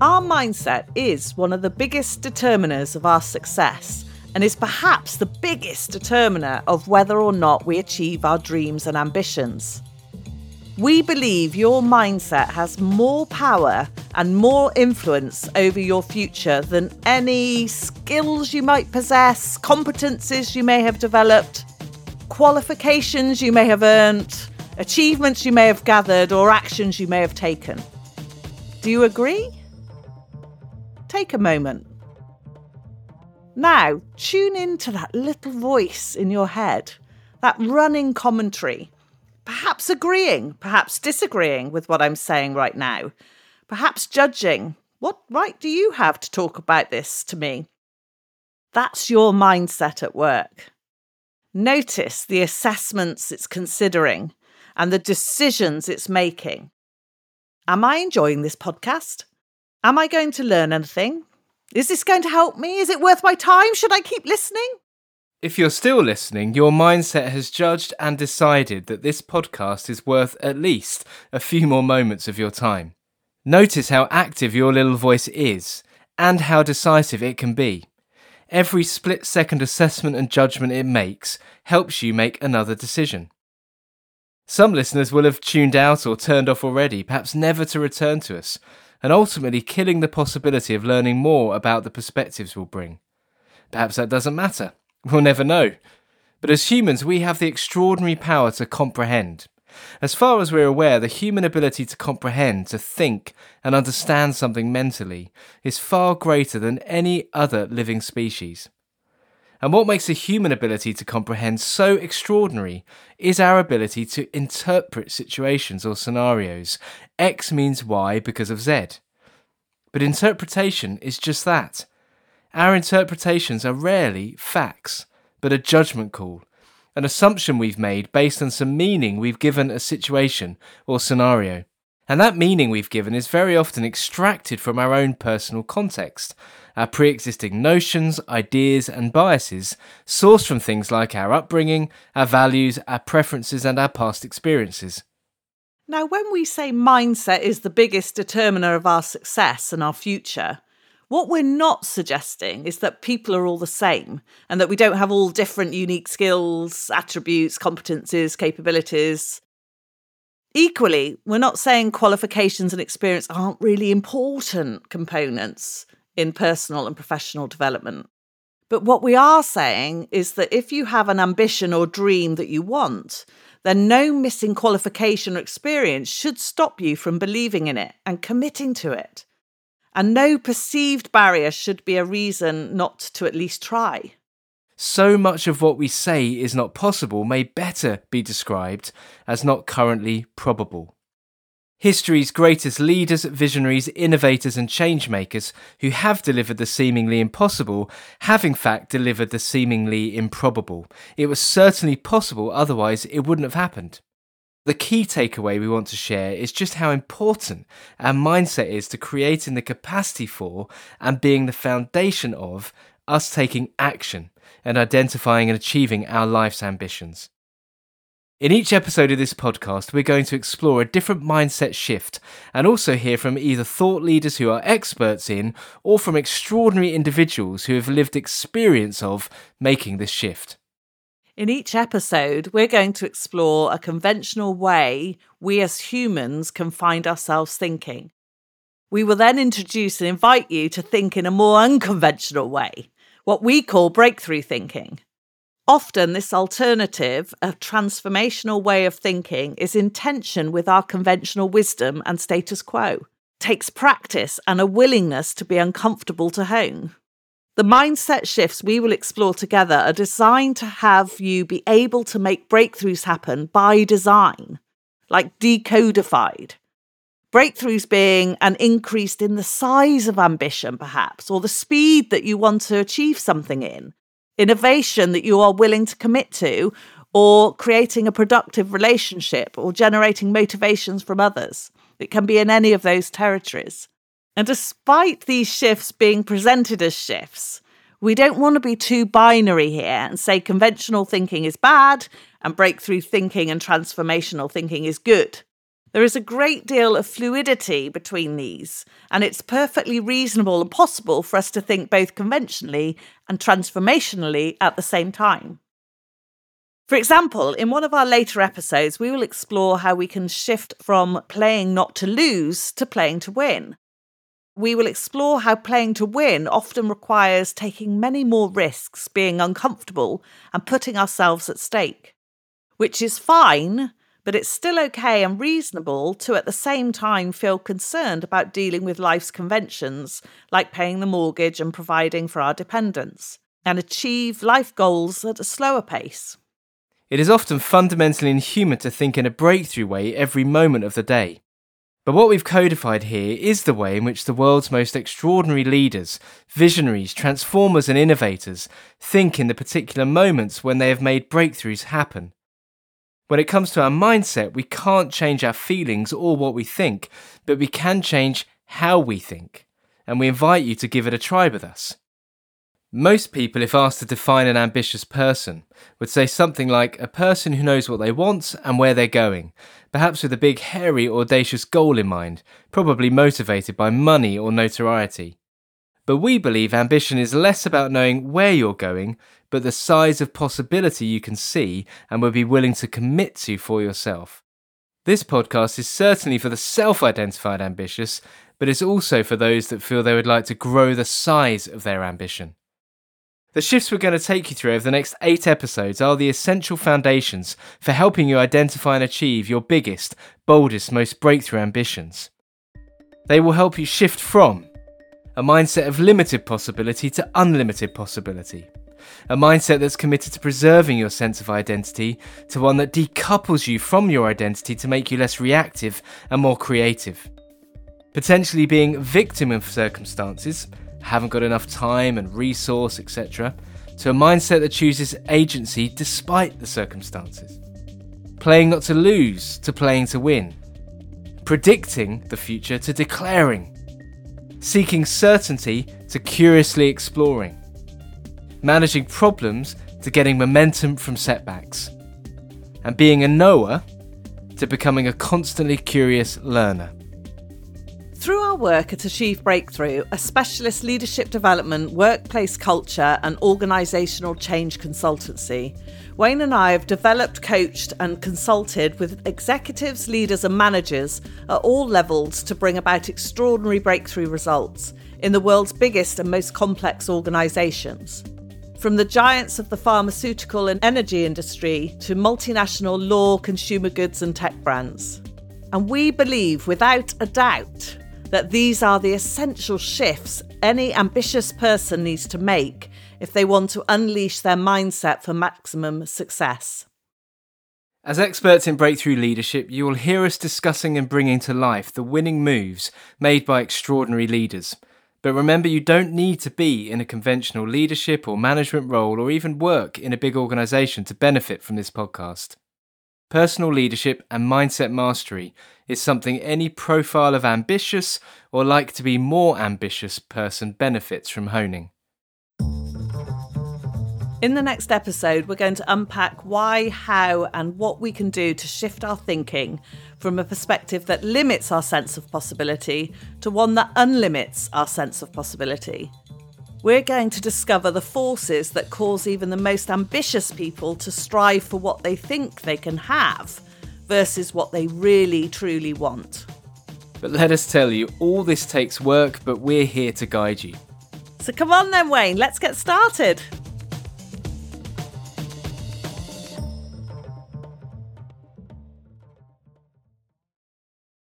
Our mindset is one of the biggest determiners of our success and is perhaps the biggest determiner of whether or not we achieve our dreams and ambitions. We believe your mindset has more power and more influence over your future than any skills you might possess, competences you may have developed, qualifications you may have earned, achievements you may have gathered, or actions you may have taken. Do you agree? Take a moment. Now, tune into that little voice in your head, that running commentary, perhaps agreeing, perhaps disagreeing with what I'm saying right now, perhaps judging. What right do you have to talk about this to me? That's your mindset at work. Notice the assessments it's considering and the decisions it's making. Am I enjoying this podcast? Am I going to learn anything? Is this going to help me? Is it worth my time? Should I keep listening? If you're still listening, your mindset has judged and decided that this podcast is worth at least a few more moments of your time. Notice how active your little voice is and how decisive it can be. Every split second assessment and judgment it makes helps you make another decision. Some listeners will have tuned out or turned off already, perhaps never to return to us, and ultimately killing the possibility of learning more about the perspectives we'll bring. Perhaps that doesn't matter. We'll never know. But as humans, we have the extraordinary power to comprehend. As far as we're aware, the human ability to comprehend, to think, and understand something mentally is far greater than any other living species. And what makes the human ability to comprehend so extraordinary is our ability to interpret situations or scenarios. X means Y because of Z. But interpretation is just that. Our interpretations are rarely facts, but a judgment call, an assumption we've made based on some meaning we've given a situation or scenario. And that meaning we've given is very often extracted from our own personal context, our pre existing notions, ideas, and biases, sourced from things like our upbringing, our values, our preferences, and our past experiences. Now, when we say mindset is the biggest determiner of our success and our future, what we're not suggesting is that people are all the same and that we don't have all different unique skills, attributes, competencies, capabilities. Equally, we're not saying qualifications and experience aren't really important components in personal and professional development. But what we are saying is that if you have an ambition or dream that you want, then no missing qualification or experience should stop you from believing in it and committing to it. And no perceived barrier should be a reason not to at least try. So much of what we say is not possible may better be described as not currently probable. History's greatest leaders, visionaries, innovators, and changemakers who have delivered the seemingly impossible have in fact delivered the seemingly improbable. It was certainly possible, otherwise, it wouldn't have happened. The key takeaway we want to share is just how important our mindset is to creating the capacity for and being the foundation of us taking action and identifying and achieving our life's ambitions. In each episode of this podcast, we're going to explore a different mindset shift and also hear from either thought leaders who are experts in or from extraordinary individuals who have lived experience of making this shift. In each episode, we're going to explore a conventional way we as humans can find ourselves thinking. We will then introduce and invite you to think in a more unconventional way, what we call breakthrough thinking. Often, this alternative, a transformational way of thinking, is in tension with our conventional wisdom and status quo, takes practice and a willingness to be uncomfortable to hone. The mindset shifts we will explore together are designed to have you be able to make breakthroughs happen by design, like decodified. Breakthroughs being an increase in the size of ambition, perhaps, or the speed that you want to achieve something in innovation that you are willing to commit to, or creating a productive relationship or generating motivations from others. It can be in any of those territories. And despite these shifts being presented as shifts, we don't want to be too binary here and say conventional thinking is bad and breakthrough thinking and transformational thinking is good. There is a great deal of fluidity between these, and it's perfectly reasonable and possible for us to think both conventionally and transformationally at the same time. For example, in one of our later episodes, we will explore how we can shift from playing not to lose to playing to win. We will explore how playing to win often requires taking many more risks, being uncomfortable, and putting ourselves at stake, which is fine but it's still okay and reasonable to at the same time feel concerned about dealing with life's conventions, like paying the mortgage and providing for our dependents, and achieve life goals at a slower pace. It is often fundamentally inhuman to think in a breakthrough way every moment of the day. But what we've codified here is the way in which the world's most extraordinary leaders, visionaries, transformers, and innovators think in the particular moments when they have made breakthroughs happen. When it comes to our mindset, we can't change our feelings or what we think, but we can change how we think. And we invite you to give it a try with us. Most people, if asked to define an ambitious person, would say something like a person who knows what they want and where they're going, perhaps with a big, hairy, audacious goal in mind, probably motivated by money or notoriety. But we believe ambition is less about knowing where you're going, but the size of possibility you can see and would be willing to commit to for yourself. This podcast is certainly for the self identified ambitious, but it's also for those that feel they would like to grow the size of their ambition. The shifts we're going to take you through over the next eight episodes are the essential foundations for helping you identify and achieve your biggest, boldest, most breakthrough ambitions. They will help you shift from a mindset of limited possibility to unlimited possibility. A mindset that's committed to preserving your sense of identity to one that decouples you from your identity to make you less reactive and more creative. Potentially being victim of circumstances, haven't got enough time and resource, etc., to a mindset that chooses agency despite the circumstances. Playing not to lose to playing to win. Predicting the future to declaring seeking certainty to curiously exploring, managing problems to getting momentum from setbacks, and being a knower to becoming a constantly curious learner. Through our work at Achieve Breakthrough, a specialist leadership development, workplace culture, and organisational change consultancy, Wayne and I have developed, coached, and consulted with executives, leaders, and managers at all levels to bring about extraordinary breakthrough results in the world's biggest and most complex organisations. From the giants of the pharmaceutical and energy industry to multinational law, consumer goods, and tech brands. And we believe, without a doubt, that these are the essential shifts any ambitious person needs to make if they want to unleash their mindset for maximum success. As experts in breakthrough leadership, you will hear us discussing and bringing to life the winning moves made by extraordinary leaders. But remember, you don't need to be in a conventional leadership or management role or even work in a big organisation to benefit from this podcast. Personal leadership and mindset mastery is something any profile of ambitious or like to be more ambitious person benefits from honing. In the next episode, we're going to unpack why, how, and what we can do to shift our thinking from a perspective that limits our sense of possibility to one that unlimits our sense of possibility. We're going to discover the forces that cause even the most ambitious people to strive for what they think they can have versus what they really truly want. But let us tell you, all this takes work, but we're here to guide you. So come on then, Wayne, let's get started.